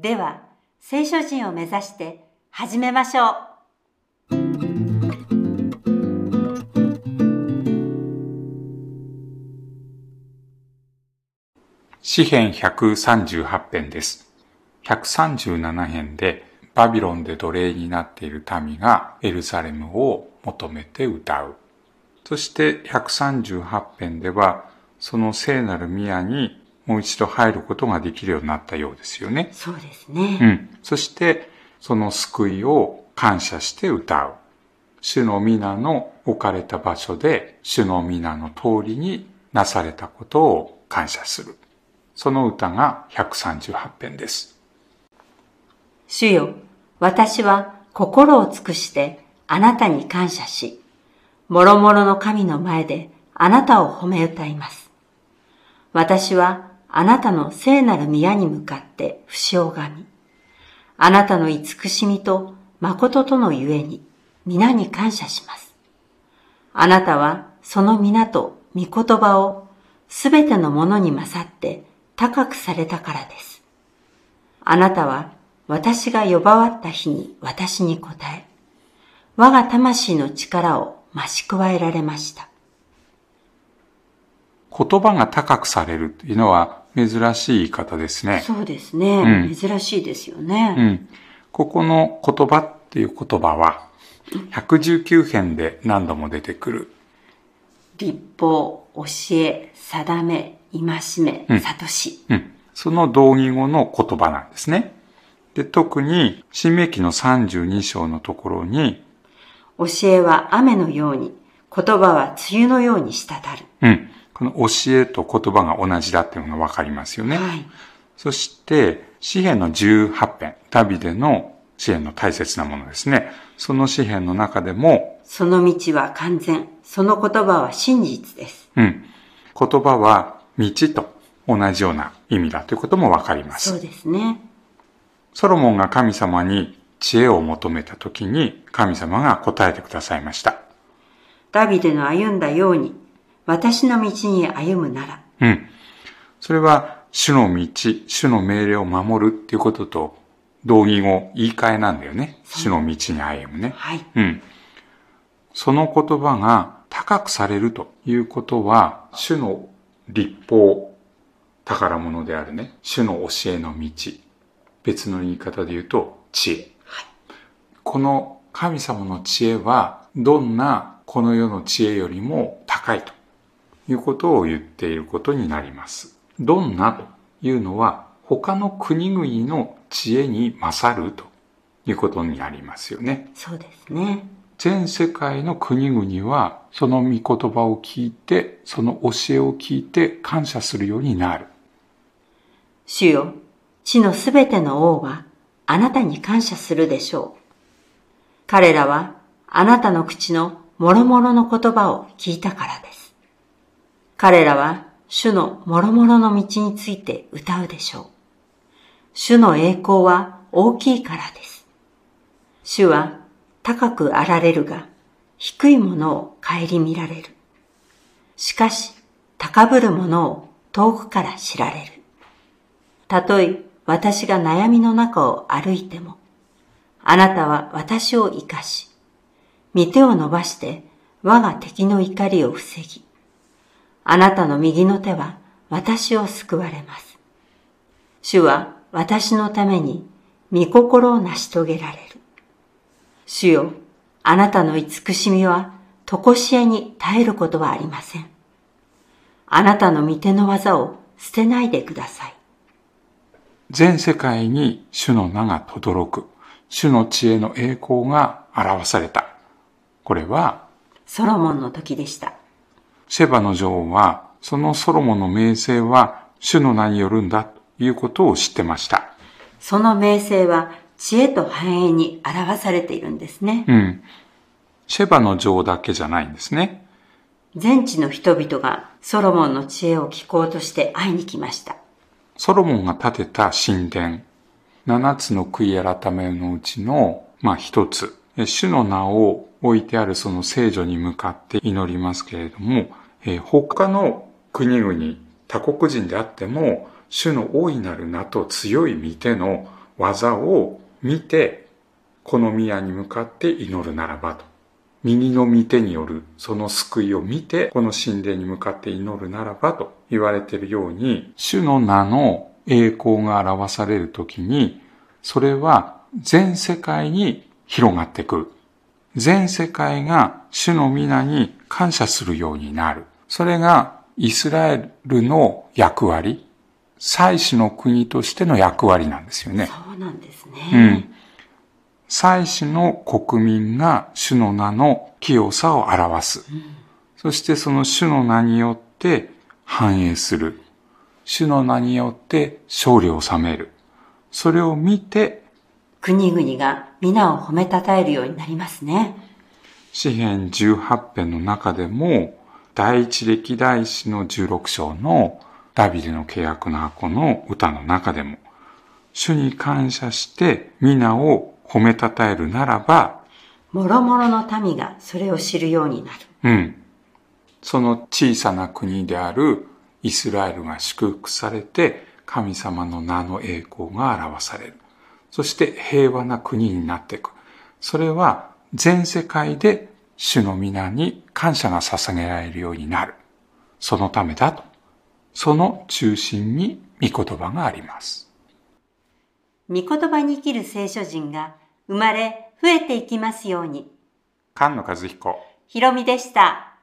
では、聖書人を目指して始めましょう。詩編138編です。137編でバビロンで奴隷になっている民がエルサレムを求めて歌う。そして138編ではその聖なる宮にもう一度入ることができるようになったようですよね。そうですね。うん。そしてその救いを感謝して歌う。主の皆の置かれた場所で主の皆の通りになされたことを感謝する。その歌が138編です。主よ、私は心を尽くしてあなたに感謝し、もろもろの神の前であなたを褒め歌います。私はあなたの聖なる宮に向かって節を拝み、あなたの慈しみと誠とのゆえに皆に感謝します。あなたはその皆と御言葉をすべてのものに勝って高くされたからです。あなたは私が呼ばわった日に私に答え、我が魂の力を増し加えられました。言葉が高くされるというのは珍しい方ですね。そうですね。うん珍しいですようね。ん。ここの言葉っていう言葉は119編で何度も出てくる立法、教え、定め、戒め、うん悟し。うん。その同義語の言葉なんですね。で、特に、新明記の32章のところに、教えは雨のように、言葉は梅雨のように滴る。うん。この教えと言葉が同じだっていうのがわかりますよね。はい。そして、詩篇の18編、ダビデの詩篇の大切なものですね。その詩篇の中でも、その道は完全。その言葉は真実です。うん。言葉は道と同じような意味だということもわかります。そうですね。ソロモンが神様に知恵を求めたときに神様が答えてくださいました。ダビデの歩んだように、私の道に歩むなら、うん。それは主の道、主の命令を守るっていうことと同義語、言い換えなんだよね。主の道に歩むね。はい。うん。その言葉が高くされるということは、主の立法、宝物であるね。主の教えの道。別の言い方で言うと、知恵。この神様の知恵は、どんなこの世の知恵よりも高いということを言っていることになります。どんなというのは、他の国々の知恵に勝るということになりますよね。そうですね。全世界の国々はその御言葉を聞いて、その教えを聞いて感謝するようになる。主よ、地のすべての王はあなたに感謝するでしょう。彼らはあなたの口の諸々の言葉を聞いたからです。彼らは主の諸々の道について歌うでしょう。主の栄光は大きいからです。主は高くあられるが、低いものを顧みられる。しかし、高ぶる者を遠くから知られる。たとえ私が悩みの中を歩いても、あなたは私を生かし、御手を伸ばして我が敵の怒りを防ぎ、あなたの右の手は私を救われます。主は私のために御心を成し遂げられる。主よ、あなたの慈しみはとこしえに耐えることはありません。あなたの御手の技を捨てないでください。全世界に主の名が轟く。主の知恵の栄光が表された。これは、ソロモンの時でした。シェバの女王は、そのソロモンの名声は主の名によるんだということを知ってました。その名声は知恵と繁栄に表されているんですね。うん。シェバの女王だけじゃないんですね。全地の人々がソロモンの知恵を聞こうとして会いに来ました。ソロモンが建てた神殿、七つの悔い改めのうちの、まあ一つ、え主の名を置いてあるその聖女に向かって祈りますけれども、えー他の国々、他国人であっても、主の大いなる名と強い御手の技を見て、この宮に向かって祈るならばと。右の御手によるその救いを見て、この神殿に向かって祈るならばと言われているように、主の名の栄光が表されるときに、それは全世界に広がってくる。全世界が主の皆に感謝するようになる。それがイスラエルの役割、祭司の国としての役割なんですよね。そうなんですうね。ん。祭司の国民が主の名の清さを表す。そしてその主の名によって繁栄する。主の名によって勝利を収める。それを見て、国々が皆を褒めたたえるようになりますね。詩編18編の中でも、第一歴代史の16章のダビデの契約の箱の歌の中でも、主に感謝して皆を褒めたたえるならば、もろもろの民がそれを知るようになる。うん。その小さな国であるイスラエルが祝福されて、神様の名の栄光が表される。そして平和な国になっていく。それは全世界で主の皆に感謝が捧げられるようになる。そのためだと。その中心に御言葉があります。御言葉に生きる聖書人が生まれ増えていきますように。菅野和彦。ひろみでした。